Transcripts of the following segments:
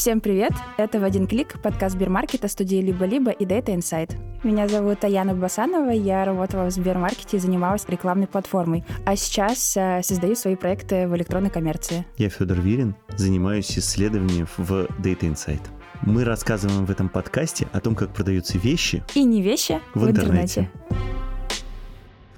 Всем привет! Это «В один клик» подкаст Сбермаркета студии «Либо-либо» и Data Insight. Меня зовут Аяна Басанова, я работала в Сбермаркете и занималась рекламной платформой, а сейчас э, создаю свои проекты в электронной коммерции. Я Федор Вирин, занимаюсь исследованием в Data Insight. Мы рассказываем в этом подкасте о том, как продаются вещи и не вещи в, в интернете. интернете.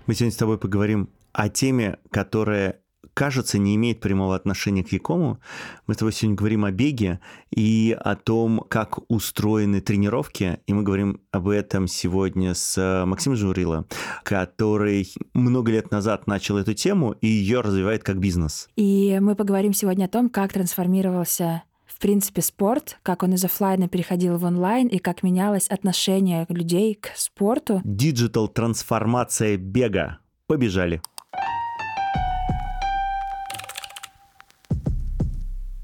Мы сегодня с тобой поговорим о теме, которая кажется, не имеет прямого отношения к e-com у. Мы с тобой сегодня говорим о беге и о том, как устроены тренировки. И мы говорим об этом сегодня с Максимом Журило, который много лет назад начал эту тему и ее развивает как бизнес. И мы поговорим сегодня о том, как трансформировался в принципе, спорт, как он из офлайна переходил в онлайн и как менялось отношение людей к спорту. Digital трансформация бега. Побежали.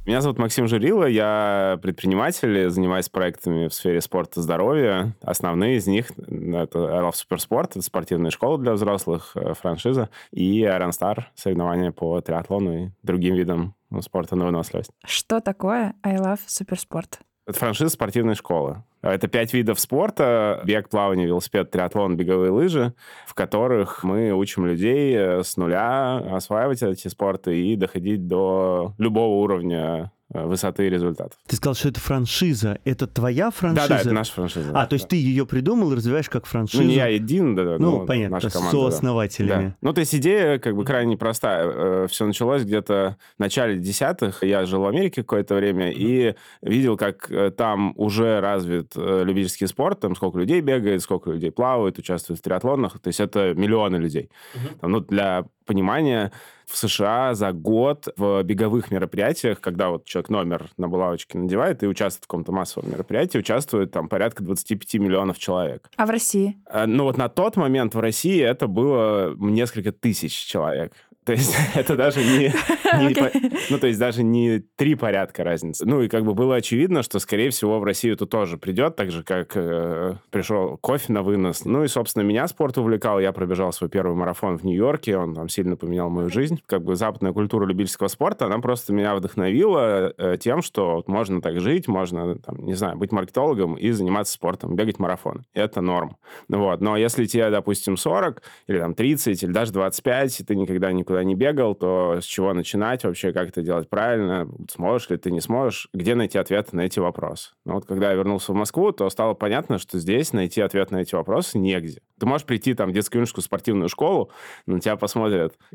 Меня зовут Максим Журило, я предприниматель, занимаюсь проектами в сфере спорта и здоровья. Основные из них — это Love Суперспорт, это спортивная школа для взрослых, э, франшиза, и Star, соревнования по триатлону и другим видам спорта на выносливость. Что такое I Love Суперспорт? Это франшиза спортивной школы. Это пять видов спорта. Бег, плавание, велосипед, триатлон, беговые лыжи, в которых мы учим людей э, с нуля осваивать эти спорты и доходить до любого уровня высоты и результатов. Ты сказал, что это франшиза. Это твоя франшиза? Да, да, это наша франшиза. А, то есть да. ты ее придумал и развиваешь как франшизу? Ну, не я один, да, да. Ну, понятно, наша команда, сооснователями. Да. Ну, то есть идея как бы крайне простая. Э, Все началось где-то в начале десятых. Я жил в Америке какое-то время и видел, как э, там уже развит любительский спорт, там сколько людей бегает, сколько людей плавают, участвуют в триатлонах. То есть это миллионы людей. Uh-huh. Там, ну, для понимания, в США за год в беговых мероприятиях, когда вот человек номер на булавочке надевает и участвует в каком-то массовом мероприятии, участвует там порядка 25 миллионов человек. А в России? Э, ну вот на тот момент в России это было несколько тысяч человек. То есть это даже не, не okay. ну то есть даже не три порядка разницы. Ну и как бы было очевидно, что скорее всего в Россию это тоже придет, так же как э, пришел кофе на вынос. Ну и собственно меня спорт увлекал, я пробежал свой первый марафон в Нью-Йорке, он там сильно поменял мою жизнь. Как бы западная культура любительского спорта, она просто меня вдохновила э, тем, что вот можно так жить, можно там не знаю быть маркетологом и заниматься спортом, бегать марафон. Это норм. Вот. Но если тебе допустим 40 или там 30 или даже 25, и ты никогда никуда никуда не бегал, то с чего начинать вообще, как это делать правильно, сможешь ли ты, не сможешь, где найти ответы на эти вопросы. Но вот когда я вернулся в Москву, то стало понятно, что здесь найти ответ на эти вопросы негде. Ты можешь прийти там в детско-юношескую спортивную школу, на тебя посмотрят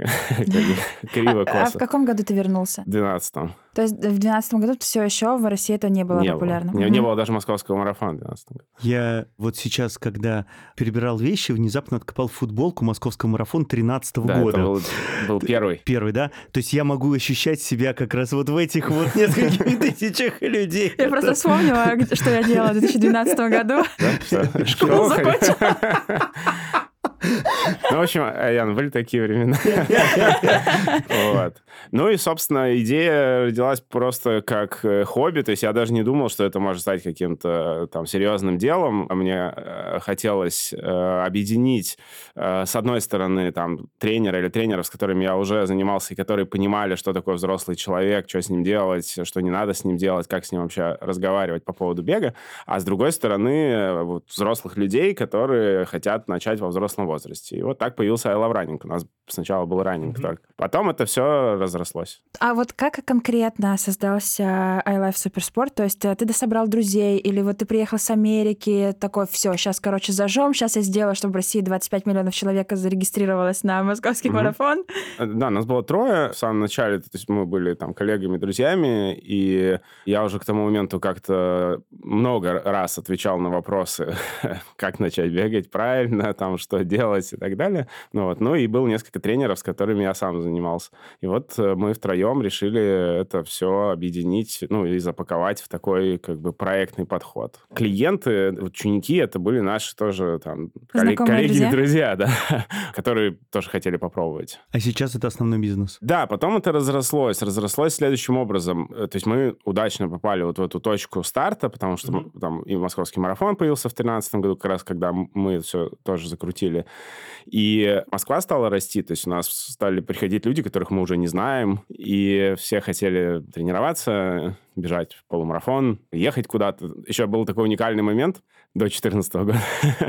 криво-косо. А в каком году ты вернулся? В 12 то есть в 2012 году все еще в России это не было не популярно? Было. Не, не было даже московского марафона в 2012 году. Я вот сейчас, когда перебирал вещи, внезапно откопал футболку московского марафона 13 -го да, года. Был первый. Первый, да? То есть я могу ощущать себя как раз вот в этих вот нескольких тысячах людей. Я просто вспомнила, что я делала в 2012 году. Школу закончила. Ну, в общем, Ян, были такие времена. Вот. Ну и, собственно, идея родилась просто как э, хобби, то есть я даже не думал, что это может стать каким-то там серьезным делом. Мне э, хотелось э, объединить, с одной стороны, там, тренера или тренеров, с которыми я уже занимался, и которые понимали, что такое взрослый человек, что с ним делать, что не надо с ним делать, как с ним вообще разговаривать по поводу бега, а с другой стороны, вот, взрослых людей, которые хотят начать во взрослом возрасте. И вот так появился I Love Running. У нас сначала был раннинг mm-hmm. только. Потом это все разрослось. А вот как конкретно создался I Love Суперспорт? То есть э, ты дособрал друзей, или вот ты приехал с Америки, такой, все, сейчас, короче, зажжем, сейчас я сделаю, чтобы в России 25 миллионов человек зарегистрировалось на московский mm-hmm. марафон? Э, да, нас было трое в самом начале, то есть мы были там коллегами, друзьями, и я уже к тому моменту как-то много раз отвечал на вопросы, как начать бегать правильно, там, что делать и так далее. Ну, вот. ну и был несколько тренеров, с которыми я сам занимался. И вот э, мы втроем решили это все объединить, ну, и запаковать в такой, как бы, проектный подход. Клиенты, ученики, это были наши тоже там коллеги, коллеги и друзья, да, которые тоже хотели попробовать. А сейчас это основной бизнес? Да, потом это разрослось. Разрослось следующим образом. Э, то есть мы удачно попали вот в эту точку старта, потому что mm-hmm. там и московский марафон появился в 2013 году, как раз когда мы все тоже закрутили. И Москва стала расти, То есть у нас стали приходить люди, которых мы уже не знаем, и все хотели тренироваться, бежать в полумарафон, ехать куда-то. Еще был такой уникальный момент до 2014 года,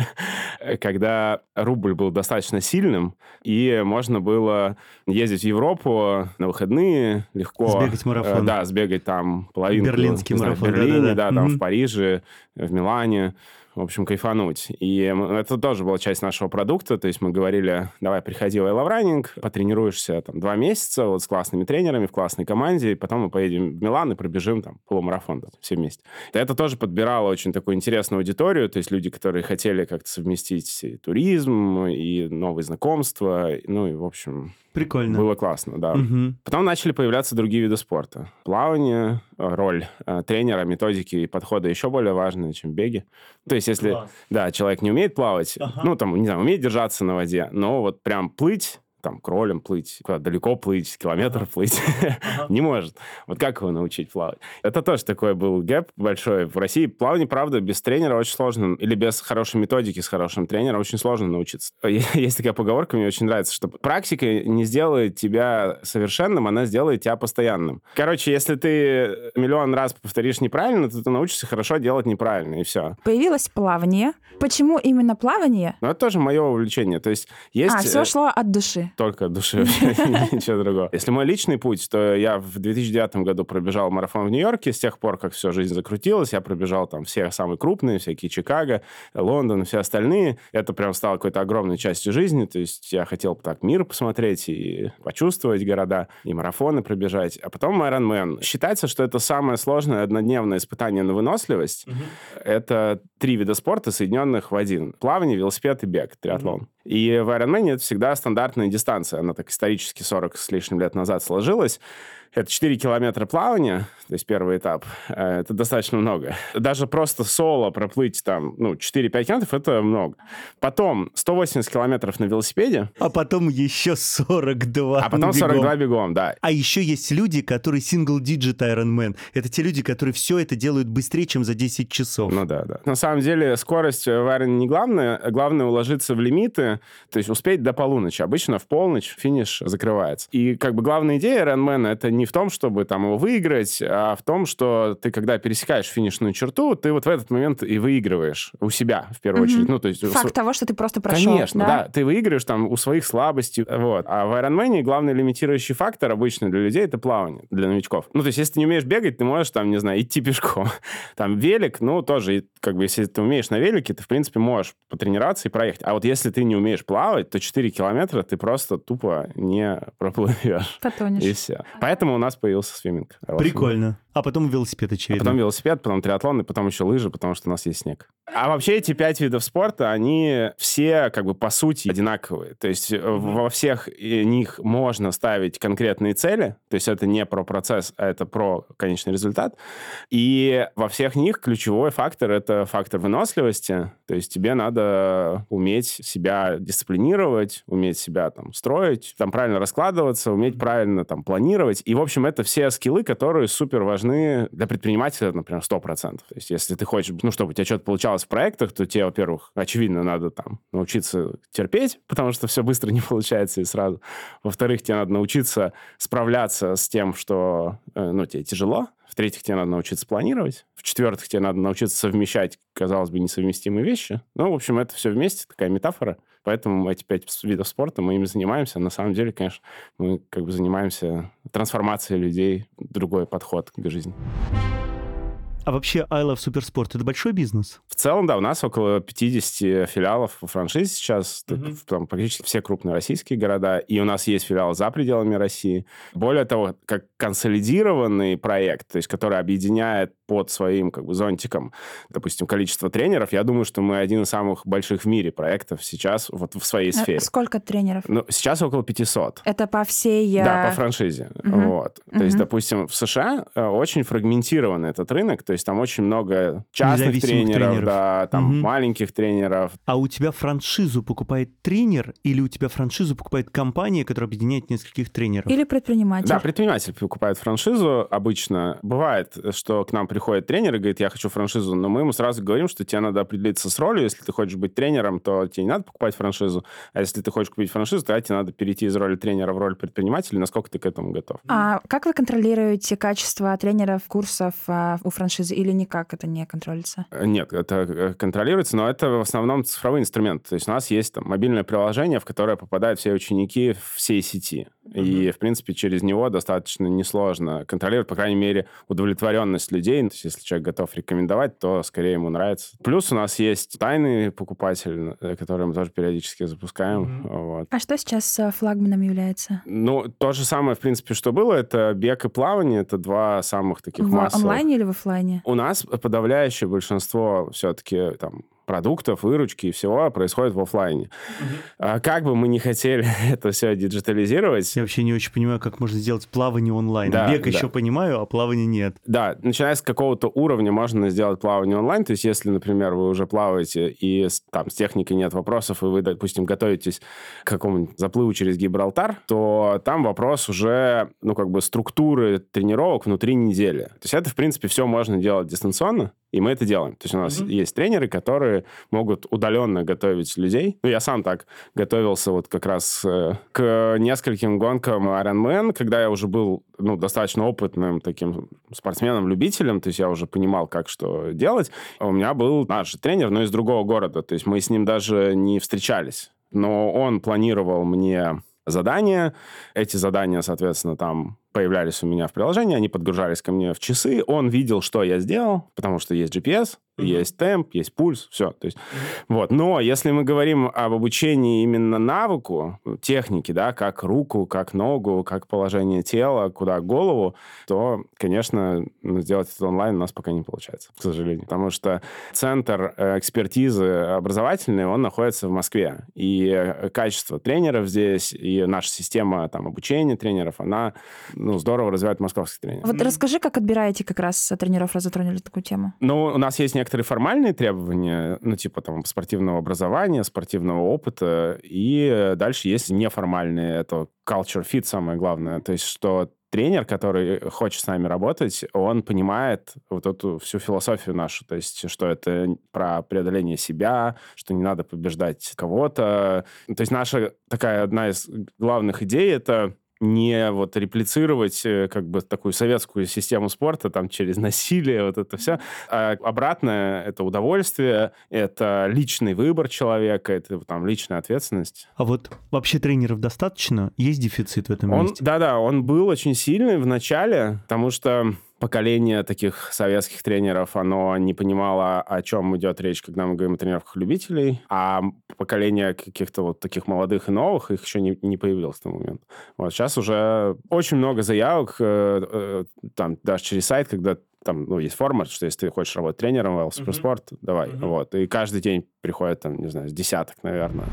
когда рубль был достаточно сильным, и можно было ездить в Европу на выходные легко. Сбегать марафон. Э, да, сбегать там половину. Берлинский марафон. В Берлине, да, да, там в Париже, в Милане в общем, кайфануть. И это тоже была часть нашего продукта, то есть мы говорили, давай, приходи в Running, потренируешься там два месяца вот с классными тренерами в классной команде, и потом мы поедем в Милан и пробежим там полумарафон да, все вместе. Это тоже подбирало очень такую интересную аудиторию, то есть люди, которые хотели как-то совместить и туризм, и новые знакомства, ну и, в общем, Прикольно. Было классно, да. Угу. Потом начали появляться другие виды спорта. Плавание, э, роль э, тренера, методики и подхода еще более важная, чем беги. То есть, если да, человек не умеет плавать, ага. ну, там, не знаю, умеет держаться на воде, но вот прям плыть там, кролем плыть, куда далеко плыть, километр ага. плыть. Ага. не может. Вот как его научить плавать? Это тоже такой был гэп большой. В России плавание, правда, без тренера очень сложно. Или без хорошей методики с хорошим тренером очень сложно научиться. Есть такая поговорка, мне очень нравится, что практика не сделает тебя совершенным, она сделает тебя постоянным. Короче, если ты миллион раз повторишь неправильно, то ты научишься хорошо делать неправильно, и все. Появилось плавание. Почему именно плавание? Ну, это тоже мое увлечение. То есть есть... А, все э, шло от души только души, ничего другого. Если мой личный путь, то я в 2009 году пробежал марафон в Нью-Йорке. С тех пор, как все, жизнь закрутилась, я пробежал там все самые крупные, всякие Чикаго, Лондон и все остальные. Это прям стало какой-то огромной частью жизни. То есть я хотел так мир посмотреть и почувствовать города, и марафоны пробежать. А потом Ironman. Считается, что это самое сложное однодневное испытание на выносливость. Это три вида спорта, соединенных в один. Плавание, велосипед и бег, триатлон. И в Ironman это всегда стандартная дистанция. Она так исторически 40 с лишним лет назад сложилась. Это 4 километра плавания, то есть первый этап. Э, это достаточно много. Даже просто соло проплыть там, ну, 4-5 километров, это много. Потом 180 километров на велосипеде. А потом еще 42 А потом 42 бегом, да. А еще есть люди, которые single-digit Ironman. Это те люди, которые все это делают быстрее, чем за 10 часов. Ну да, да. На самом деле скорость в Iron не главное. Главное уложиться в лимиты, то есть успеть до полуночи. Обычно в полночь финиш закрывается. И как бы главная идея Ironman это не не в том, чтобы там его выиграть, а в том, что ты, когда пересекаешь финишную черту, ты вот в этот момент и выигрываешь у себя, в первую mm-hmm. очередь. Ну, то есть... Факт у... того, что ты просто прошел. Конечно, да? да. Ты выигрываешь там у своих слабостей. Вот. А в Ironman главный лимитирующий фактор обычно для людей — это плавание, для новичков. Ну, то есть если ты не умеешь бегать, ты можешь там, не знаю, идти пешком. Там велик, ну, тоже, как бы, если ты умеешь на велике, ты, в принципе, можешь потренироваться и проехать. А вот если ты не умеешь плавать, то 4 километра ты просто тупо не проплывешь. Потонешь. И все. Поэтому у нас появился свиминг. Прикольно. А потом велосипед, очевидно. А потом велосипед, потом триатлон, и потом еще лыжи, потому что у нас есть снег. А вообще эти пять видов спорта, они все как бы по сути одинаковые. То есть mm-hmm. во всех них можно ставить конкретные цели. То есть это не про процесс, а это про конечный результат. И во всех них ключевой фактор — это фактор выносливости. То есть тебе надо уметь себя дисциплинировать, уметь себя там строить, там правильно раскладываться, уметь правильно там планировать. И, в общем, это все скиллы, которые супер важны для предпринимателя, например, 100%. То есть если ты хочешь, ну, чтобы у тебя что-то получалось в проектах, то тебе, во-первых, очевидно, надо там научиться терпеть, потому что все быстро не получается и сразу. Во-вторых, тебе надо научиться справляться с тем, что, э, ну, тебе тяжело. В-третьих, тебе надо научиться планировать. В-четвертых, тебе надо научиться совмещать, казалось бы, несовместимые вещи. Ну, в общем, это все вместе, такая метафора. Поэтому эти пять видов спорта, мы ими занимаемся. На самом деле, конечно, мы как бы занимаемся трансформацией людей, другой подход к жизни. А вообще I Love Суперспорт — это большой бизнес? В целом, да, у нас около 50 филиалов в франшизе сейчас, mm-hmm. там практически все крупные российские города, и у нас есть филиалы за пределами России. Более того, как консолидированный проект, то есть который объединяет под своим как бы зонтиком, допустим, количество тренеров, я думаю, что мы один из самых больших в мире проектов сейчас вот в своей э, сфере. Сколько тренеров? Ну, сейчас около 500. Это по всей... Да, по франшизе. Угу. Вот. То угу. есть, допустим, в США э, очень фрагментированный этот рынок, то есть там очень много частных тренеров, тренеров, да, там угу. маленьких тренеров. А у тебя франшизу покупает тренер или у тебя франшизу покупает компания, которая объединяет нескольких тренеров? Или предприниматель? Да, предприниматель покупает франшизу обычно, бывает, что к нам приходит тренер и говорит, я хочу франшизу, но мы ему сразу говорим, что тебе надо определиться с ролью. Если ты хочешь быть тренером, то тебе не надо покупать франшизу. А если ты хочешь купить франшизу, то тебе надо перейти из роли тренера в роль предпринимателя. Насколько ты к этому готов? А как вы контролируете качество тренеров, курсов а, у франшизы или никак это не контролируется? Нет, это э, контролируется, но это в основном цифровой инструмент. То есть у нас есть там мобильное приложение, в которое попадают все ученики всей сети. Mm-hmm. И, в принципе, через него достаточно несложно контролировать, по крайней мере, удовлетворенность людей. То есть, если человек готов рекомендовать, то скорее ему нравится. Плюс у нас есть тайный покупатель, э, который мы тоже периодически запускаем. Mm-hmm. Вот. А что сейчас э, флагманом является? Ну, то же самое, в принципе, что было. Это бег и плавание. Это два самых таких в массовых. В онлайне или в офлайне? У нас подавляющее большинство все-таки там продуктов, выручки и всего происходит в офлайне. Угу. А как бы мы не хотели это все диджитализировать... Я вообще не очень понимаю, как можно сделать плавание онлайн. Да, Бег да. еще понимаю, а плавание нет. Да, начиная с какого-то уровня можно сделать плавание онлайн. То есть если, например, вы уже плаваете и там с техникой нет вопросов, и вы, допустим, готовитесь к какому-нибудь заплыву через Гибралтар, то там вопрос уже, ну, как бы структуры тренировок внутри недели. То есть это, в принципе, все можно делать дистанционно. И мы это делаем. То есть у нас mm-hmm. есть тренеры, которые могут удаленно готовить людей. Ну, я сам так готовился вот как раз э, к нескольким гонкам Ironman, когда я уже был ну, достаточно опытным таким спортсменом-любителем, то есть я уже понимал, как что делать. А у меня был наш тренер, но из другого города, то есть мы с ним даже не встречались. Но он планировал мне задания. Эти задания, соответственно, там появлялись у меня в приложении, они подгружались ко мне в часы, он видел, что я сделал, потому что есть GPS, mm-hmm. есть темп, есть пульс, все. То есть, mm-hmm. вот. Но если мы говорим об обучении именно навыку, техники, да, как руку, как ногу, как положение тела, куда голову, то, конечно, сделать это онлайн у нас пока не получается, к сожалению. Потому что центр э, экспертизы образовательный, он находится в Москве. И э, качество тренеров здесь, и наша система там, обучения тренеров, она ну, здорово развивает московский тренер. Вот mm-hmm. расскажи, как отбираете как раз тренеров, раз затронули такую тему. Ну, у нас есть некоторые формальные требования, ну, типа там спортивного образования, спортивного опыта, и дальше есть неформальные, это culture fit самое главное, то есть что тренер, который хочет с нами работать, он понимает вот эту всю философию нашу, то есть что это про преодоление себя, что не надо побеждать кого-то. То есть наша такая одна из главных идей — это не вот реплицировать э, как бы такую советскую систему спорта там через насилие, вот это все. А обратное — это удовольствие, это личный выбор человека, это там личная ответственность. А вот вообще тренеров достаточно? Есть дефицит в этом он, месте? Да-да, он был очень сильный в начале, потому что поколение таких советских тренеров, оно не понимало, о чем идет речь, когда мы говорим о тренировках-любителей, а поколение каких-то вот таких молодых и новых, их еще не, не появилось в тот момент. Вот сейчас уже очень много заявок, э, э, там, даже через сайт, когда там, ну, есть формат, что если ты хочешь работать тренером в Суперспорт, uh-huh. давай, uh-huh. вот. И каждый день приходит, там, не знаю, с десяток, наверное.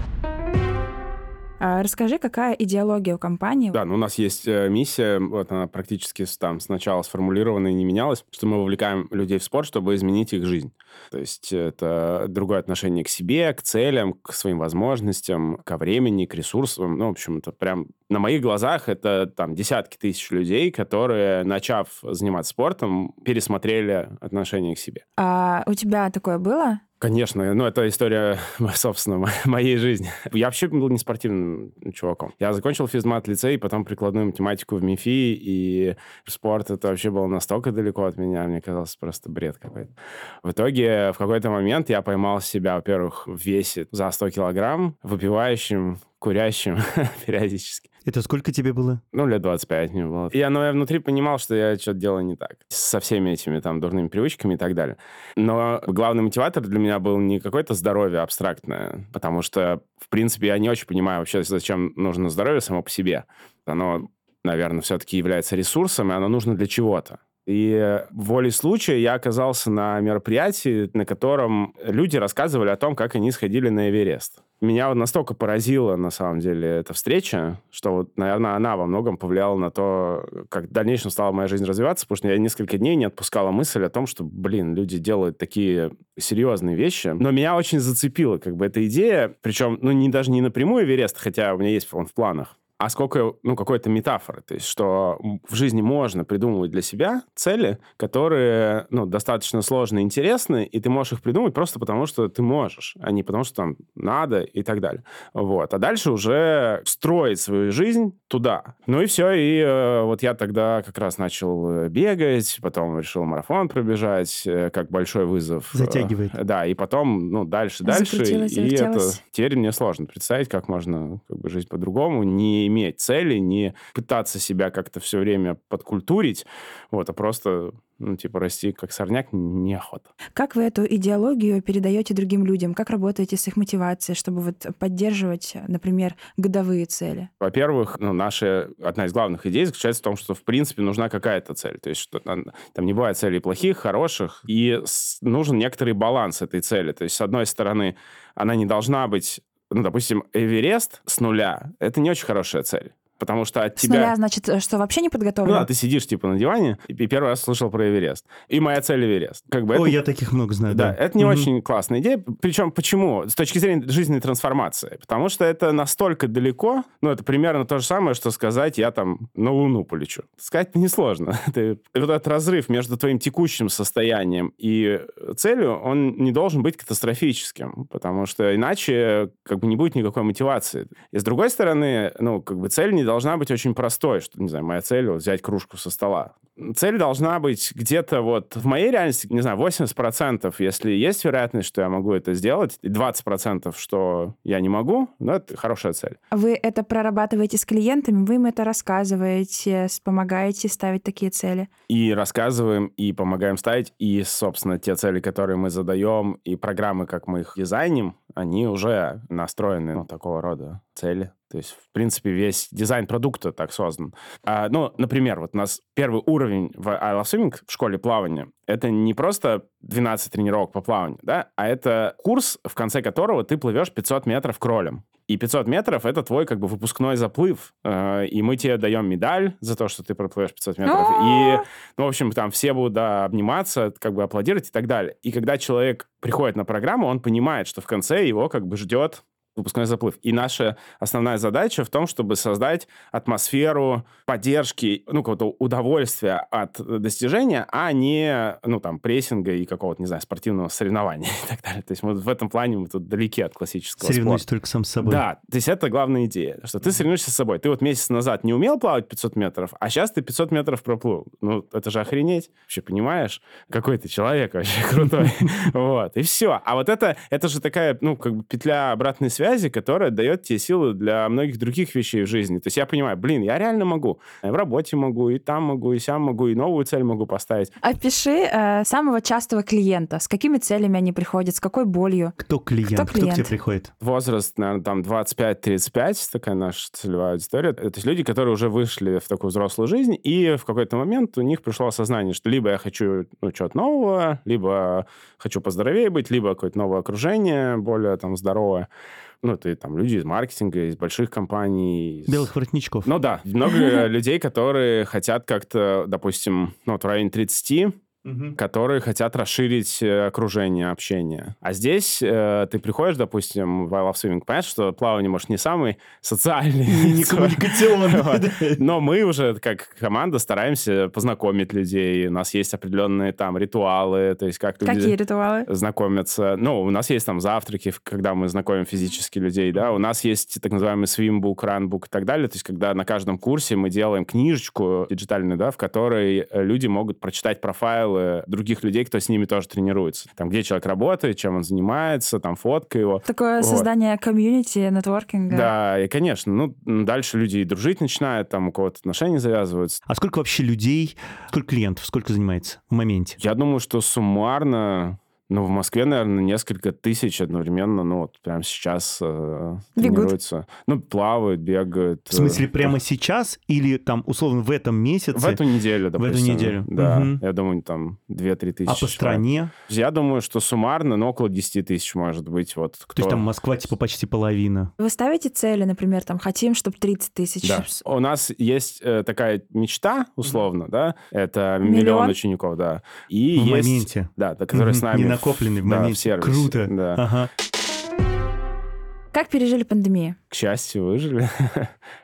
А расскажи, какая идеология у компании? Да, ну у нас есть э, миссия, вот она практически там сначала сформулирована и не менялась, что мы вовлекаем людей в спорт, чтобы изменить их жизнь. То есть это другое отношение к себе, к целям, к своим возможностям, ко времени, к ресурсам. Ну, в общем, это прям на моих глазах это там десятки тысяч людей, которые, начав заниматься спортом, пересмотрели отношение к себе. А у тебя такое было? Конечно, ну это история, собственно, моей жизни. Я вообще был не спортивным чуваком. Я закончил физмат-лицей, потом прикладную математику в МИФИ, и спорт это вообще было настолько далеко от меня, мне казалось просто бред какой-то. В итоге в какой-то момент я поймал себя, во-первых, в весе за 100 килограмм, выпивающим, курящим периодически. Это сколько тебе было? Ну, лет 25 мне было. Я, ну, я внутри понимал, что я что-то делаю не так. Со всеми этими там дурными привычками и так далее. Но главный мотиватор для меня был не какое-то здоровье абстрактное, потому что, в принципе, я не очень понимаю вообще, зачем нужно здоровье само по себе. Оно, наверное, все-таки является ресурсом, и оно нужно для чего-то. И волей случая я оказался на мероприятии, на котором люди рассказывали о том, как они сходили на Эверест. Меня вот настолько поразила, на самом деле, эта встреча, что, вот, наверное, она во многом повлияла на то, как в дальнейшем стала моя жизнь развиваться, потому что я несколько дней не отпускала мысль о том, что, блин, люди делают такие серьезные вещи. Но меня очень зацепила как бы эта идея, причем, ну, не, даже не напрямую Эверест, хотя у меня есть он в планах, а сколько, ну, какой-то метафоры. То есть, что в жизни можно придумывать для себя цели, которые, ну, достаточно сложные, интересные, и ты можешь их придумать просто потому, что ты можешь, а не потому, что там надо и так далее. Вот. А дальше уже строить свою жизнь туда. Ну и все, и э, вот я тогда как раз начал э, бегать, потом решил марафон пробежать, э, как большой вызов. Затягивает. Э, да, и потом, ну, дальше, дальше. Закрутилось, И это теперь мне сложно представить, как можно как бы, жить по-другому, не иметь цели, не пытаться себя как-то все время подкультурить, вот, а просто, ну, типа, расти как сорняк неохота. Как вы эту идеологию передаете другим людям? Как работаете с их мотивацией, чтобы вот поддерживать, например, годовые цели? Во-первых, ну, наша одна из главных идей заключается в том, что, в принципе, нужна какая-то цель. То есть, что там, там не бывает целей плохих, хороших, и с- нужен некоторый баланс этой цели. То есть, с одной стороны, она не должна быть, ну, допустим, Эверест с нуля. Это не очень хорошая цель. Потому что от С тебя... нуля, значит, что вообще не Ну подготовлен? да, ты сидишь типа на диване и первый раз слышал про Эверест. И моя цель Эверест. Как бы это, Ой, я таких много знаю, да, да. это не Мгм. очень классная идея. Причем почему? С точки зрения жизненной трансформации. Потому что это настолько далеко, ну это примерно то же самое, что сказать, я там на Луну полечу. Сказать несложно. Ты- вот этот разрыв между твоим текущим состоянием и целью, он не должен быть катастрофическим, потому что иначе как бы не будет никакой мотивации. И с другой стороны, ну, как бы цель не должна быть очень простой, что, не знаю, моя цель вот, взять кружку со стола. Цель должна быть где-то вот в моей реальности, не знаю, 80%, если есть вероятность, что я могу это сделать, и 20%, что я не могу, ну, это хорошая цель. Вы это прорабатываете с клиентами, вы им это рассказываете, помогаете ставить такие цели. и рассказываем, и помогаем ставить, и, собственно, те цели, которые мы задаем, и программы, как мы их дизайним, они уже настроены на такого рода цели. То есть, в принципе, весь дизайн продукта так создан. А, ну, например, вот у нас первый уровень в I Love Swimming в школе плавания — это не просто 12 тренировок по плаванию, да, а это курс, в конце которого ты плывешь 500 метров кролем. И 500 метров — это твой как бы выпускной заплыв. Э, И мы тебе даем медаль за то, что ты проплывешь 500 метров. И ну, в общем, там все будут да, обниматься, как бы аплодировать и так далее. И когда человек приходит на программу, он понимает, что в конце его как бы ждет выпускной заплыв. И наша основная задача в том, чтобы создать атмосферу поддержки, ну, какого-то удовольствия от достижения, а не, ну, там, прессинга и какого-то, не знаю, спортивного соревнования и так далее. То есть мы в этом плане мы тут далеки от классического Соревнуюсь спорта. только сам с собой. Да, то есть это главная идея, что ты соревнуешься с собой. Ты вот месяц назад не умел плавать 500 метров, а сейчас ты 500 метров проплыл. Ну, это же охренеть. Вообще, понимаешь? Какой ты человек вообще крутой. Вот, и все. А вот это, это же такая, ну, как бы петля обратной связи, которая дает тебе силы для многих других вещей в жизни. То есть я понимаю, блин, я реально могу. Я в работе могу, и там могу, и сям могу, и новую цель могу поставить. Опиши э, самого частого клиента. С какими целями они приходят, с какой болью? Кто клиент? Кто Кто, к тебе клиент? приходит? Возраст, наверное, там 25-35, такая наша целевая аудитория. Это есть люди, которые уже вышли в такую взрослую жизнь, и в какой-то момент у них пришло осознание, что либо я хочу ну, чего-то нового, либо хочу поздоровее быть, либо какое-то новое окружение, более там здоровое. Ну, это там люди из маркетинга, из больших компаний. из- Белых воротничков. Ну да, много людей, которые хотят как-то, допустим, ну, вот в районе 30, Мгм. которые хотят расширить э, окружение общения. А здесь э, ты приходишь, допустим, в I Love Swimming, понимаешь, что плавание, может, не самый социальный. Не коммуникационный. Но мы уже, как команда, стараемся познакомить людей. У нас есть определенные там ритуалы, то есть как люди Какие ритуалы? знакомятся. Ну, у нас есть там завтраки, когда мы знакомим физически людей, да. У нас есть так называемый свимбук, ранбук и так далее. То есть когда на каждом курсе мы делаем книжечку диджитальную, да, в которой э, люди могут прочитать профайлы других людей, кто с ними тоже тренируется. Там, где человек работает, чем он занимается, там фотка его. Такое Вот. создание комьюнити, нетворкинга. Да, и, конечно, ну, дальше люди и дружить начинают, там у кого-то отношения завязываются. А сколько вообще людей, сколько клиентов, сколько занимается в моменте? Я думаю, что суммарно, ну, в Москве, наверное, несколько тысяч одновременно, ну, вот прямо сейчас э, Бегут. тренируются. Ну, плавают, бегают. В смысле, э, прямо сейчас или там, условно, в этом месяце? В эту неделю, эту допустим. неделю. Да, Мгм. я думаю, там 2-3 тысячи А по человек. стране? Я думаю, что суммарно, ну, около 10 тысяч, может быть, вот. Кто... То есть там Москва типа почти половина. Вы ставите цели, например, там, хотим, чтобы 30 тысяч. Да. У нас есть э, такая мечта, условно, да, это Миллион? миллион, учеников, да. И В есть... моменте. Да, да, который Мгм. с нами... Не в- накопленный в да, моменте. сервисе, Круто. Да. Ага. Как пережили пандемию? К счастью, выжили.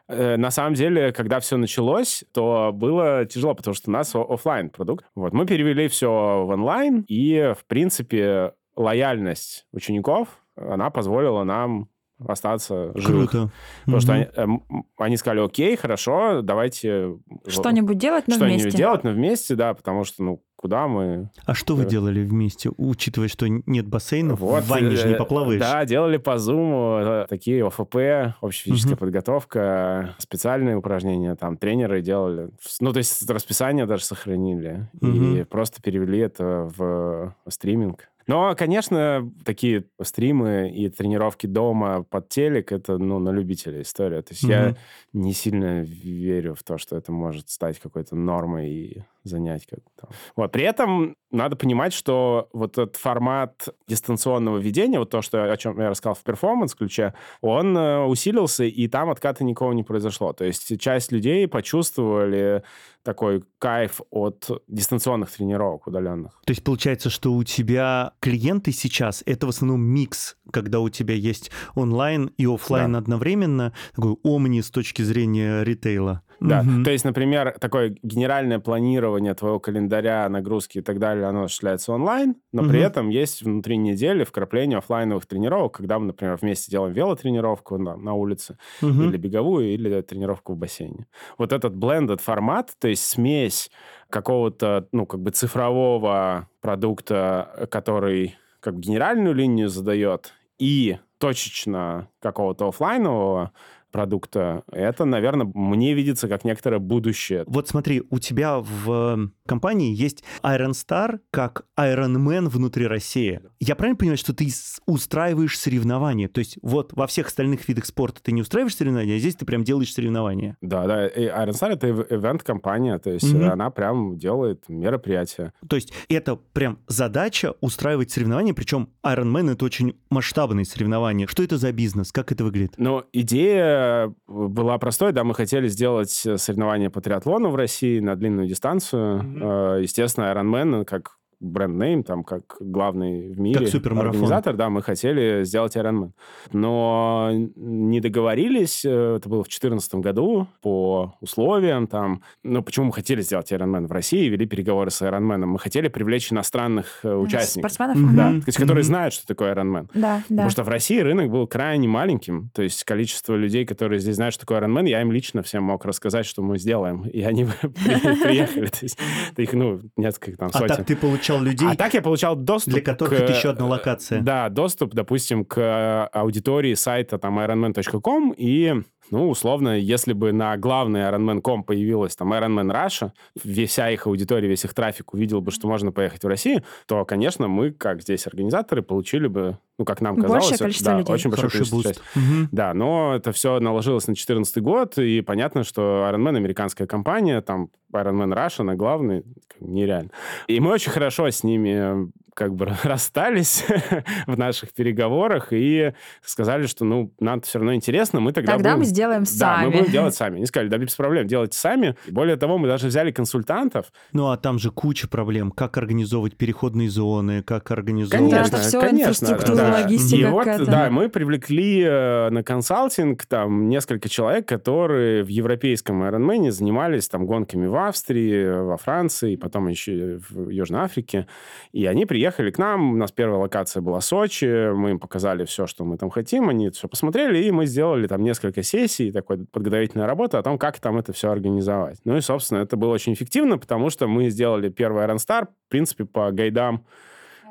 Э, на самом деле, когда все началось, то было тяжело, потому что у нас офлайн продукт. Вот мы перевели все в онлайн, и, в принципе, лояльность учеников, она позволила нам остаться живых. Круто. Потому Мгм. что они, эм, они сказали, окей, хорошо, давайте... Что-нибудь делать, но что-нибудь вместе. делать, но вместе, да, потому что, ну, куда мы... А что вы Да. делали вместе, учитывая, что нет бассейнов, Вот, в ванне же не э, поплаваешь? Да, делали по Zoom э, такие ОФП, общефизическая Мгм. подготовка, специальные упражнения, там тренеры делали. Ну, то есть расписание даже сохранили. И Мгм. просто перевели это в стриминг. Но, конечно, такие стримы и тренировки дома под телек, это, ну, на любителя история. То есть я Мгм. не сильно верю в то, что это может стать какой-то нормой и занять как там. Вот. При этом надо понимать, что вот этот формат дистанционного ведения, вот то, что, о чем я рассказал в перформанс-ключе, он э, усилился, и там отката никого не произошло. То есть часть людей почувствовали такой кайф от дистанционных тренировок удаленных. То есть получается, что у тебя клиенты сейчас это в основном микс, когда у тебя есть онлайн и офлайн Да. одновременно, такой омни с точки зрения ритейла. Да, Мгм. то есть, например, такое генеральное планирование твоего календаря, нагрузки и так далее, оно осуществляется онлайн, но при Мгм. этом есть внутри недели вкрапление оффлайновых тренировок, когда мы, например, вместе делаем велотренировку на, на улице, Мгм. или беговую, или тренировку в бассейне. Вот этот blended формат, то есть смесь какого-то, ну, как бы цифрового продукта, который как бы генеральную линию задает, и точечно какого-то оффлайнового продукта, это, наверное, мне видится как некоторое будущее. Вот смотри, у тебя в компании есть Iron Star как Iron Man внутри России. Я правильно понимаю, что ты устраиваешь соревнования? То есть вот во всех остальных видах спорта ты не устраиваешь соревнования, а здесь ты прям делаешь соревнования. Да, да. И Iron Star — это ив- ивент-компания, то есть Мгм. она прям делает мероприятия. То есть это прям задача устраивать соревнования, причем Iron Man это очень масштабные соревнования. Что это за бизнес? Как это выглядит? Но идея была простой, да, мы хотели сделать соревнования по триатлону в России на длинную дистанцию. Э, Естественно, Ironman, как бренд-нейм, там, как главный в мире Как супермарафон. организатор, да, мы хотели сделать Ironman. Но не договорились, э, это было в 2014 году, по условиям там. Ну, почему мы хотели сделать Ironman в России, вели переговоры с Ironman? Мы хотели привлечь иностранных э, участников. Спортсменов? Мгм. Да, есть, которые знают, что такое Ironman. Да, да. Потому что в России рынок был крайне маленьким. То есть количество людей, которые здесь знают, что такое Iron Man, я им лично всем мог рассказать, что мы сделаем. И они приехали. То есть их, ну, несколько там А сотен. так ты получал людей, А так я получал доступ для которых к- это еще одна локация. Да, доступ, допустим, к э, аудитории сайта там ironman.com и ну, условно, если бы на главной Ironman.com появилась там Ironman Russia, вся их аудитория, весь их трафик увидел бы, что можно поехать в Россию, то, конечно, мы, как здесь организаторы, получили бы, ну, как нам Большее казалось, количество да, людей. очень большое Хороший количество boost. Мгм. Да, но это все наложилось на 2014 год, и понятно, что Ironman американская компания, там Ironman Russia, она главный, как бы нереально. И мы очень хорошо с ними как бы расстались в наших переговорах и сказали, что, ну, нам все равно интересно, мы тогда Тогда будем... мы сделаем Да, мы сами. будем делать сами. Они сказали, да без проблем, делайте сами. Более того, мы даже взяли консультантов. Ну, а там же куча проблем. Как организовывать переходные зоны, как организовывать... Конечно, всё, конечно, инфраструктура, да. логистика И вот, да, мы привлекли э, на консалтинг там несколько человек, которые в европейском Ironman занимались там гонками в Австрии, во Франции, потом еще в Южной Африке. И они приехали к нам, у нас первая локация была Сочи, мы им показали все, что мы там хотим, они все посмотрели, и мы сделали там несколько сессий, такой подготовительной работы о том, как там это все организовать. Ну и, собственно, это было очень эффективно, потому что мы сделали первый Iron Star, в принципе, по гайдам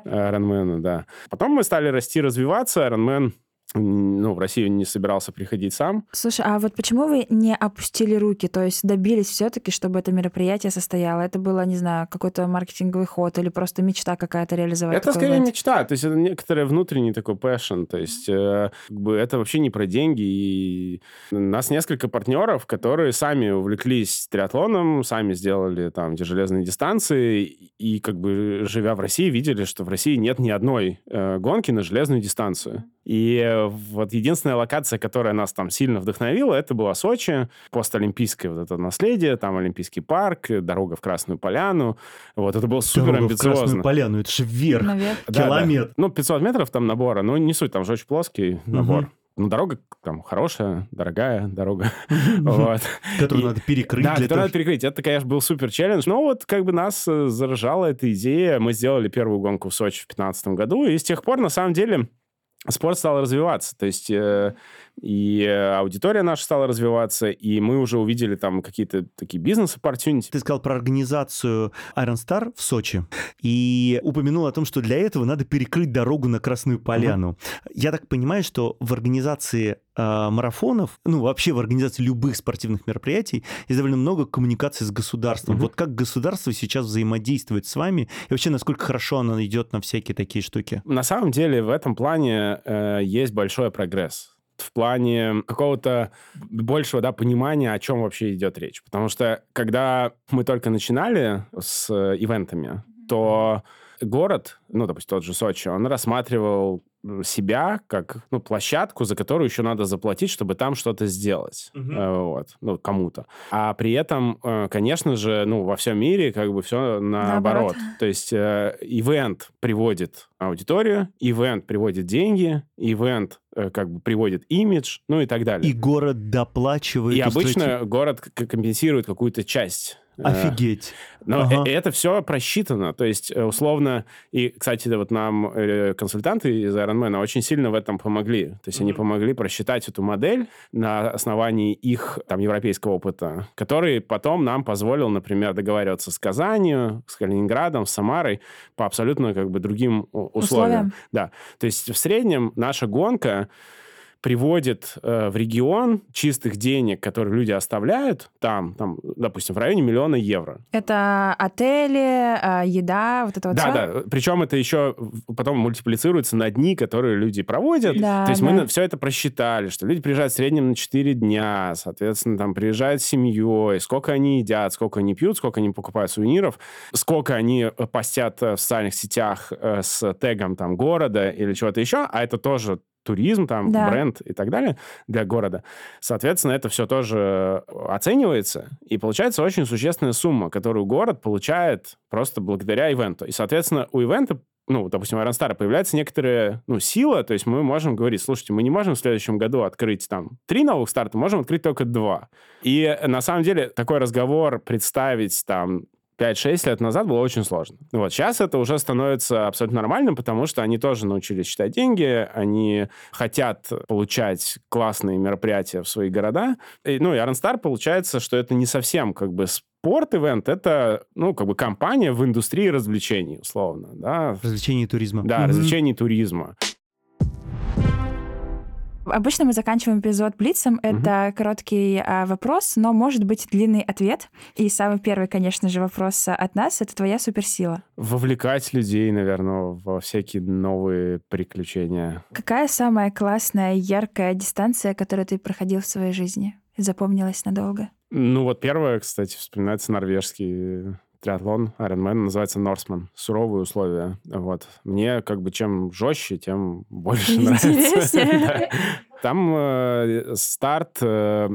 Ironman, да. Потом мы стали расти, развиваться. Ironman м, ну, в Россию не собирался приходить сам. Слушай, а вот почему вы не опустили руки, то есть добились все-таки, чтобы это мероприятие состояло? Это было, не знаю, какой-то маркетинговый ход или просто мечта какая-то реализовать? Это скорее ивент? мечта, то есть это некоторый внутренний такой passion, то есть э, как бы это вообще не про деньги. И у нас несколько партнеров, которые сами увлеклись триатлоном, сами сделали там эти железные дистанции, и как бы живя в России, видели, что в России нет ни одной э, гонки на железную дистанцию. И вот единственная локация, которая нас там сильно вдохновила, это была Сочи, постолимпийское вот это наследие, там Олимпийский парк, дорога в Красную Поляну. Вот это было супер Дорога в Красную амбициозно. Поляну, это же вверх. Наверх. Да, Километр. да. Ну, 500 метров там набора, ну, не суть, там же очень плоский набор. ну, дорога там хорошая, дорогая дорога. вот. Которую надо перекрыть. Да, которую надо перекрыть. Это, конечно, был супер челлендж. Но вот как бы нас э, заражала эта идея. Мы сделали первую гонку в Сочи в 2015 году, и с тех пор, на самом деле, спорт стал развиваться. То есть э, и аудитория наша стала развиваться, и мы уже увидели там какие-то такие бизнес-оппортюнити. Ты сказал про организацию Iron Star в Сочи и упомянул о том, что для этого надо перекрыть дорогу на Красную Поляну. Угу. Я так понимаю, что в организации э, марафонов, ну вообще в организации любых спортивных мероприятий есть довольно много коммуникаций с государством. Угу. Вот как государство сейчас взаимодействует с вами и вообще насколько хорошо оно идет на всякие такие штуки? На самом деле в этом плане э, есть большой прогресс в плане какого-то большего да, понимания, о чем вообще идет речь. Потому что когда мы только начинали с ивентами, то город, ну, допустим, тот же Сочи, он рассматривал себя как ну, площадку, за которую еще надо заплатить, чтобы там что-то сделать. Угу. Вот. Ну, кому-то. А при этом, э, конечно же, ну, во всем мире как бы все наоборот. наоборот. То есть э, ивент приводит аудиторию, ивент приводит деньги, ивент как бы приводит имидж, ну и так далее. И город доплачивает. И обычно город компенсирует какую-то часть Офигеть. Но ага. это все просчитано. То есть, э, условно, и, кстати, вот нам э, консультанты из Ironman очень сильно в этом помогли. То есть, mm-hmm. они помогли просчитать эту модель на основании их там европейского опыта, который потом нам позволил, например, договариваться с Казанью, с Калининградом, с Самарой по абсолютно как бы другим условиям. условиям. Да. То есть, в среднем наша гонка приводит э, в регион чистых денег, которые люди оставляют там, там, допустим, в районе миллиона евро. Это отели, э, еда, вот это вот Да, все? да. Причем это еще потом мультиплицируется на дни, которые люди проводят. Да, То есть да. мы все это просчитали, что люди приезжают в среднем на 4 дня, соответственно, там приезжают с семьей, сколько они едят, сколько они пьют, сколько они покупают сувениров, сколько они э, постят в социальных сетях э, с тегом там города или чего-то еще, а это тоже туризм, там, да. бренд и так далее для города. Соответственно, это все тоже оценивается, и получается очень существенная сумма, которую город получает просто благодаря ивенту. И, соответственно, у ивента ну, допустим, Iron Star появляется некоторая, ну, сила, то есть мы можем говорить, слушайте, мы не можем в следующем году открыть там три новых старта, можем открыть только два. И на самом деле такой разговор представить там 5-6 лет назад было очень сложно. Вот сейчас это уже становится абсолютно нормальным, потому что они тоже научились считать деньги, они хотят получать классные мероприятия в свои города. И, ну, и Star получается, что это не совсем как бы спорт-ивент, это, ну, как бы компания в индустрии развлечений, условно, да. Развлечений и туризма. Да, mm-hmm. развлечений и туризма. Обычно мы заканчиваем эпизод блицем. Это угу. короткий а, вопрос, но может быть длинный ответ. И самый первый, конечно же, вопрос от нас — это твоя суперсила. Вовлекать людей, наверное, во всякие новые приключения. Какая самая классная, яркая дистанция, которую ты проходил в своей жизни? Запомнилась надолго? Ну вот первое, кстати, вспоминается норвежский триатлон Ironman называется Норсман. Суровые условия. Вот. Мне как бы чем жестче, тем больше нравится. Там э, старт э,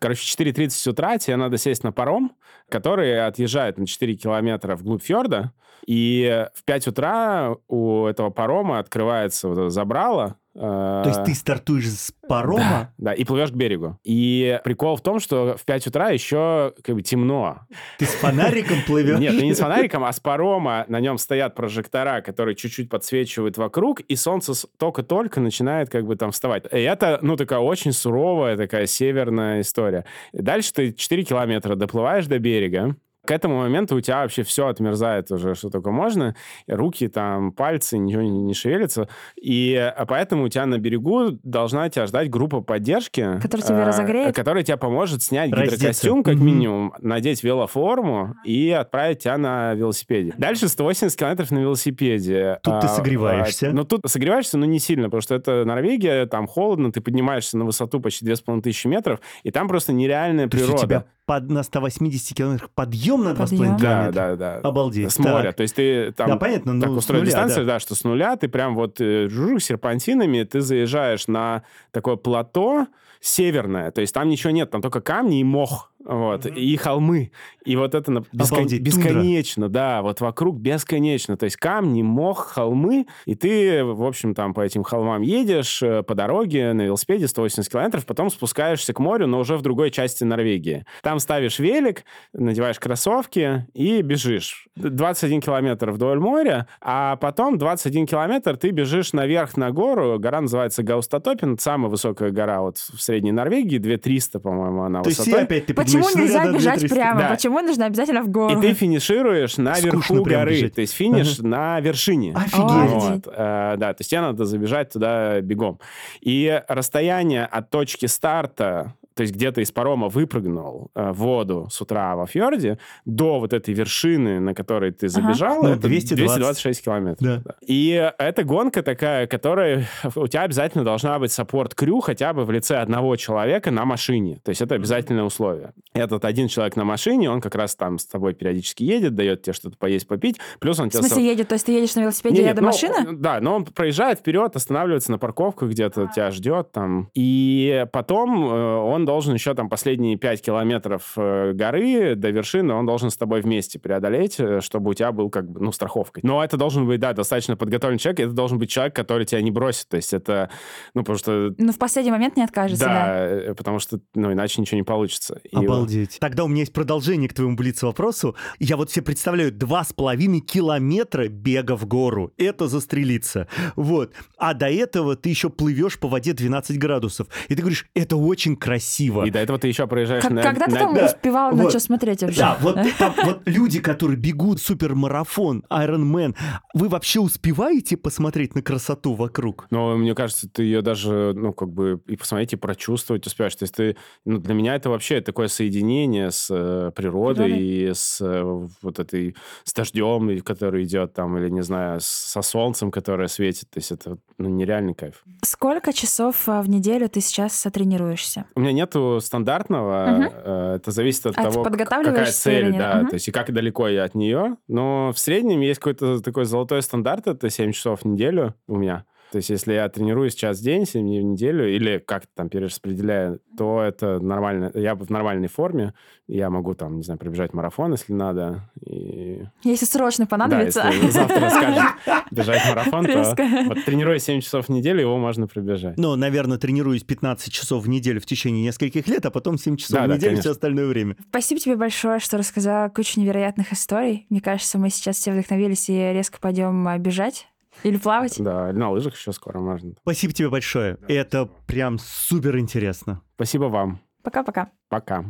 Короче, 4.30 утра тебе надо сесть на паром, который отъезжает на 4 километра вглубь фьорда, и в 5 утра у этого парома открывается вот забрало, то есть ты стартуешь с парома? Да, да, и плывешь к берегу. И прикол в том, что в 5 утра еще как бы темно. Ты с фонариком плывешь? Нет, ты не с фонариком, а с парома. На нем стоят прожектора, которые чуть-чуть подсвечивают вокруг, и солнце только-только начинает как бы там вставать. И это, ну, такая очень суровая, такая северная история. Дальше ты 4 километра доплываешь до берега, к этому моменту у тебя вообще все отмерзает уже, что только можно. Руки, там, пальцы, ничего не, не шевелится. И а поэтому у тебя на берегу должна тебя ждать группа поддержки. Которая тебя э, разогреет. Которая тебя поможет снять Раздеться. гидрокостюм, как mm-hmm. минимум, надеть велоформу и отправить тебя на велосипеде. Дальше 180 километров на велосипеде. Тут а, ты согреваешься. А, ну, тут согреваешься, но не сильно, потому что это Норвегия, там холодно, ты поднимаешься на высоту почти 2500 метров, и там просто нереальная То природа. у тебя под, на 180 километрах подъем на 2,5 километра. Да, да, да. Обалдеть. С моря. То есть ты там да, понятно, ну, так устроил дистанцию, да. да, что с нуля ты прям вот э, жужжу серпантинами, ты заезжаешь на такое плато северное, то есть там ничего нет, там только камни и мох вот, mm-hmm. и холмы. И вот это бескон... Обалдеть, бесконечно, тундра. да, вот вокруг бесконечно. То есть камни, мох, холмы, и ты, в общем, там по этим холмам едешь э, по дороге на велосипеде 180 километров, потом спускаешься к морю, но уже в другой части Норвегии. Там ставишь велик, надеваешь кроссовки и бежишь. 21 километр вдоль моря, а потом 21 километр ты бежишь наверх на гору. Гора называется Гаустатопин, самая высокая гора вот в Средней Норвегии, 2300, по-моему, она То есть опять ты Почему нельзя бежать прямо? Да. Почему нужно обязательно в гору? И ты финишируешь Скучно прям горы. бежать. То есть финиш на вершине. Офигеть. Вот, э, да, то есть тебе надо забежать туда бегом. И расстояние от точки старта то есть где-то из парома выпрыгнул э, в воду с утра во фьорде, до вот этой вершины, на которой ты забежал, Ну, это 220. 226 километров. Да. И эта гонка такая, которая у тебя обязательно должна быть саппорт-крю хотя бы в лице одного человека на машине. То есть это обязательное условие. Этот один человек на машине, он как раз там с тобой периодически едет, дает тебе что-то поесть, попить, плюс он В тебя... смысле едет? То есть ты едешь на велосипеде Не, рядом ну, машина? Да, но он проезжает вперед, останавливается на парковках где-то, тебя ждет там. И потом э, он должен еще там последние 5 километров э, горы до вершины, он должен с тобой вместе преодолеть, э, чтобы у тебя был как бы, ну, страховкой. Но это должен быть, да, достаточно подготовленный человек, это должен быть человек, который тебя не бросит. То есть это, ну, потому что... Ну, в последний момент не откажется, Да, да. э, потому что, ну, иначе ничего не получится. И Обалдеть. Тогда у меня есть продолжение к твоему блиц-вопросу. Я вот себе представляю два с половиной километра бега в гору. Это застрелиться. Вот. А до этого ты еще плывешь по воде 12 градусов. И ты говоришь, это очень красиво. И до этого ты еще проезжаешь Как- на... когда ты на- там да, успевал на вот. что смотреть вообще? Да, вот, там вот люди, которые бегут супермарафон, Iron Man, вы вообще успеваете посмотреть на красоту вокруг? Но мне кажется, ты ее даже, ну, как бы и посмотреть, и прочувствовать успеешь. То есть ты, ну, для меня это вообще такое соединение с э, природой Природой. и с э, вот этой, с дождем, который идет там, или, не знаю, со солнцем, которое светит. То есть это, ну, нереальный кайф. Сколько часов а, в неделю ты сейчас тренируешься? У меня нету стандартного, э, это зависит от А того, какая цель, да, Мгм. то есть и как далеко я от нее. Но в среднем есть какой-то такой золотой стандарт, это 7 часов в неделю у меня. То есть если я тренируюсь час в день, 7 дней в неделю, или как-то там перераспределяю, то это нормально. Я в нормальной форме, я могу там, не знаю, пробежать марафон, если надо. И... Если срочно понадобится. Да, если завтра скажет бежать марафон, то Резко. вот тренируясь 7 часов в неделю, его можно пробежать. Ну, наверное, тренируюсь 15 часов в неделю в течение нескольких лет, а потом 7 часов Да, в да, неделю конечно. все остальное время. Спасибо тебе большое, что рассказала кучу невероятных историй. Мне кажется, мы сейчас все вдохновились и резко пойдем а, бежать или плавать. Да, на лыжах еще скоро можно. Спасибо тебе большое. Это прям супер интересно. Спасибо вам. Пока-пока. Пока.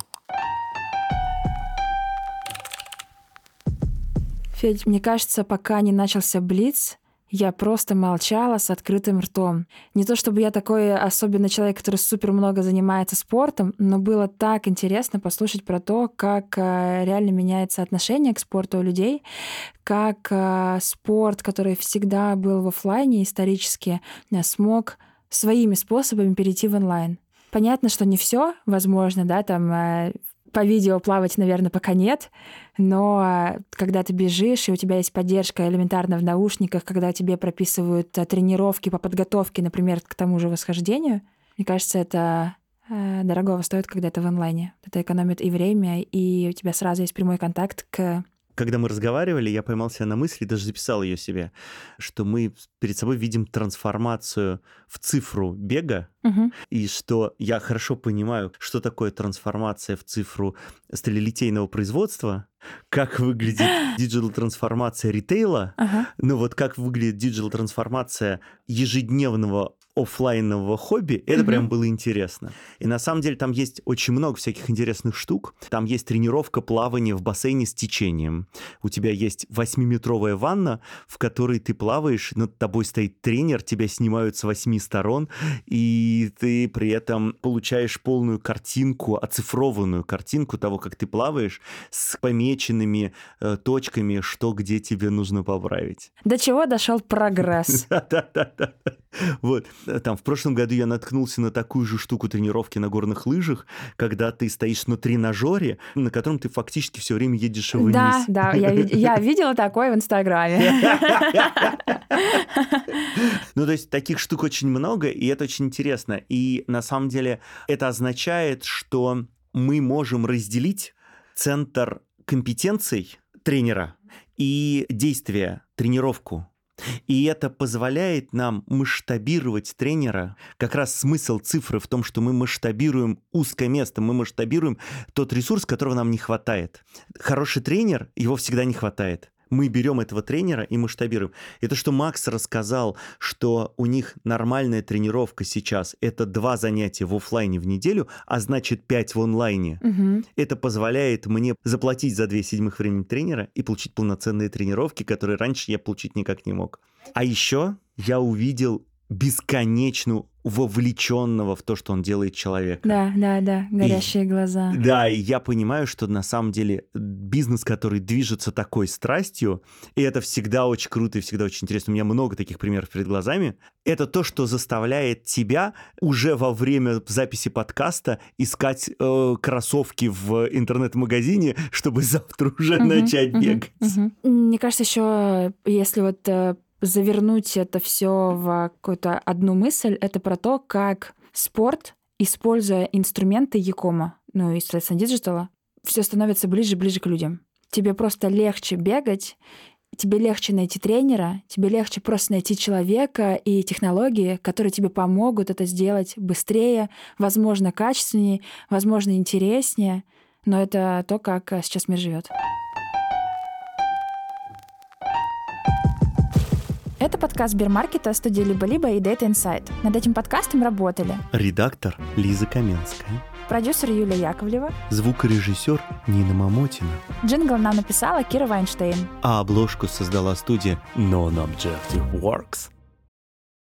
Федь, мне кажется, пока не начался Блиц, я просто молчала с открытым ртом. Не то чтобы я такой особенный человек, который супер много занимается спортом, но было так интересно послушать про то, как э, реально меняется отношение к спорту у людей, как э, спорт, который всегда был в офлайне исторически, э, смог своими способами перейти в онлайн. Понятно, что не все возможно, да, там по видео плавать, наверное, пока нет, но а, когда ты бежишь, и у тебя есть поддержка элементарно в наушниках, когда тебе прописывают а, тренировки по подготовке, например, к тому же восхождению, мне кажется, это э, дорогого стоит, когда это в онлайне. Это экономит и время, и у тебя сразу есть прямой контакт к... Когда мы разговаривали, я поймал себя на мысли, даже записал ее себе, что мы перед собой видим трансформацию в цифру бега, Мгм. и что я хорошо понимаю, что такое трансформация в цифру стрелелитейного производства, как выглядит диджитал-трансформация ритейла, Ага. ну вот как выглядит диджитал-трансформация ежедневного оффлайнового хобби, это Мгм. прям было интересно. И на самом деле там есть очень много всяких интересных штук. Там есть тренировка плавания в бассейне с течением. У тебя есть восьмиметровая ванна, в которой ты плаваешь, над тобой стоит тренер, тебя снимают с восьми сторон, и ты при этом получаешь полную картинку, оцифрованную картинку того, как ты плаваешь, с помеченными э, точками, что где тебе нужно поправить. До чего дошел прогресс? Да-да-да. Вот. Там в прошлом году я наткнулся на такую же штуку тренировки на горных лыжах, когда ты стоишь на тренажере, на котором ты фактически все время едешь вниз. Да, да, я, я видела такое в Инстаграме. Ну, то есть таких штук очень много, и это очень интересно. И на самом деле это означает, что мы можем разделить центр компетенций тренера и действия, тренировку. И это позволяет нам масштабировать тренера. Как раз смысл цифры в том, что мы масштабируем узкое место, мы масштабируем тот ресурс, которого нам не хватает. Хороший тренер, его всегда не хватает мы берем этого тренера и масштабируем. Это что Макс рассказал, что у них нормальная тренировка сейчас это два занятия в офлайне в неделю, а значит пять в онлайне. Угу. Это позволяет мне заплатить за две седьмых времени тренера и получить полноценные тренировки, которые раньше я получить никак не мог. А еще я увидел бесконечную вовлеченного в то, что он делает человека. Да, да, да, горящие и, глаза. Да, и я понимаю, что на самом деле бизнес, который движется такой страстью, и это всегда очень круто и всегда очень интересно. У меня много таких примеров перед глазами. Это то, что заставляет тебя уже во время записи подкаста искать э, кроссовки в интернет-магазине, чтобы завтра уже uh-huh, начать uh-huh, бегать. Uh-huh. Мне кажется, еще если вот э, завернуть это все в какую-то одну мысль, это про то, как спорт, используя инструменты e-com а, ну и, соответственно, digital а, все становится ближе-ближе к людям. Тебе просто легче бегать, тебе легче найти тренера, тебе легче просто найти человека и технологии, которые тебе помогут это сделать быстрее, возможно, качественнее, возможно, интереснее. Но это то, как сейчас мир живет. Это подкаст Сбермаркета, студии «Либо-либо» и Data Insight. Над этим подкастом работали редактор Лиза Каменская, продюсер Юлия Яковлева, звукорежиссер Нина Мамотина. Джингл нам написала Кира Вайнштейн. А обложку создала студия Non-Objective Works.